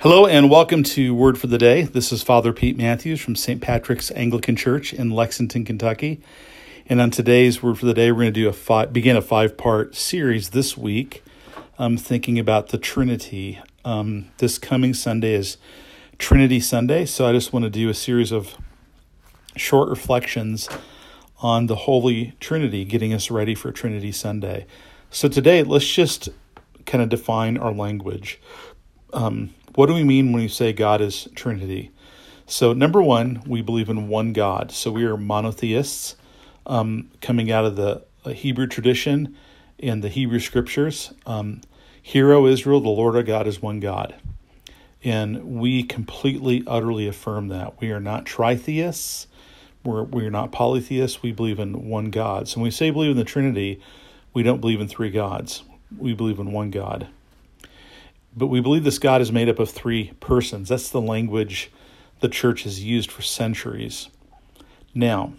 Hello and welcome to Word for the Day. This is Father Pete Matthews from St. Patrick's Anglican Church in Lexington, Kentucky. And on today's Word for the Day, we're going to do a five, begin a five part series this week. I'm thinking about the Trinity. Um, this coming Sunday is Trinity Sunday, so I just want to do a series of short reflections on the Holy Trinity, getting us ready for Trinity Sunday. So today, let's just kind of define our language. Um, what do we mean when we say God is Trinity? So, number one, we believe in one God. So, we are monotheists um, coming out of the Hebrew tradition and the Hebrew scriptures. Um, Hear, O Israel, the Lord our God is one God. And we completely, utterly affirm that. We are not tritheists. We're, we're not polytheists. We believe in one God. So when we say believe in the Trinity, we don't believe in three gods. We believe in one God. But we believe this God is made up of three persons. That's the language the church has used for centuries. Now,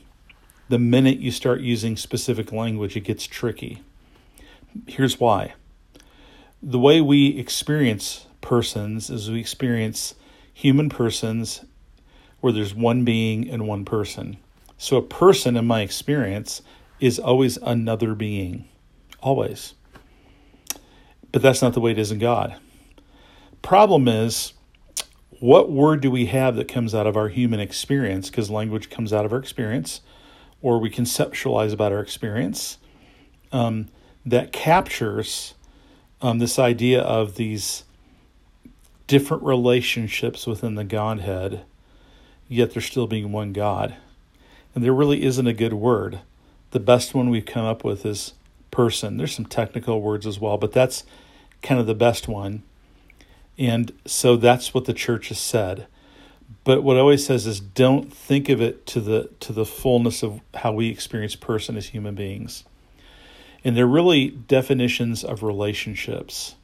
the minute you start using specific language, it gets tricky. Here's why. The way we experience persons is we experience human persons where there's one being and one person. So a person, in my experience, is always another being. Always. But that's not the way it is in God. Problem is, what word do we have that comes out of our human experience? Because language comes out of our experience, or we conceptualize about our experience um, that captures um, this idea of these different relationships within the Godhead, yet there still being one God. And there really isn't a good word. The best one we've come up with is person. There's some technical words as well, but that's kind of the best one. And so that's what the church has said. But what it always says is don't think of it to the to the fullness of how we experience person as human beings. And they're really definitions of relationships.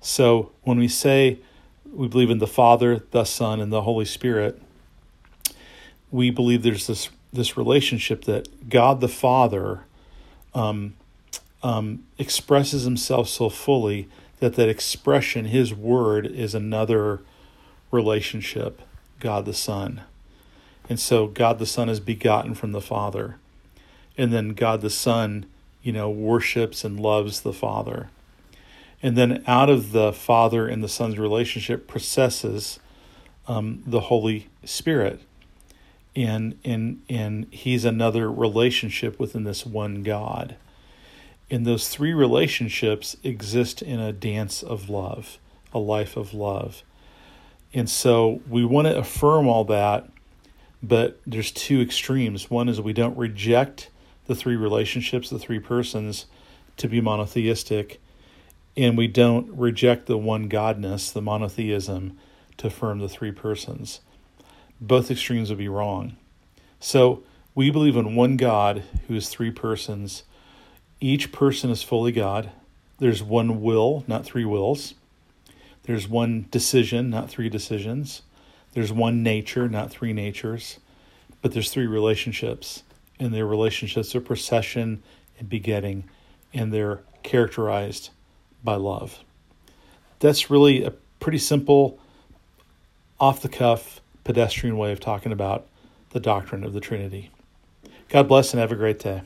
So when we say we believe in the Father, the Son, and the Holy Spirit, we believe there's this this relationship that God the Father um, um, expresses Himself so fully that that expression, His Word, is another relationship, God the Son, and so God the Son is begotten from the Father, and then God the Son, you know, worships and loves the Father. And then out of the Father and the Son's relationship processes um, the Holy Spirit. And, and, and he's another relationship within this one God. And those three relationships exist in a dance of love, a life of love. And so we want to affirm all that, but there's two extremes. One is we don't reject the three relationships, the three persons, to be monotheistic and we don't reject the one godness, the monotheism, to affirm the three persons. Both extremes would be wrong. So we believe in one God who is three persons. Each person is fully God. There's one will, not three wills. There's one decision, not three decisions. There's one nature, not three natures. But there's three relationships, and their relationships are procession and begetting, and they're characterized by love. That's really a pretty simple, off the cuff, pedestrian way of talking about the doctrine of the Trinity. God bless and have a great day.